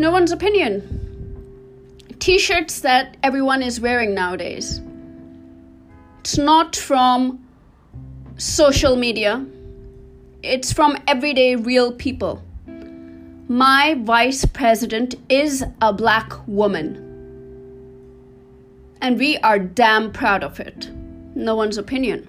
no one's opinion. T shirts that everyone is wearing nowadays. It's not from social media, it's from everyday real people. My vice president is a black woman. And we are damn proud of it. No one's opinion.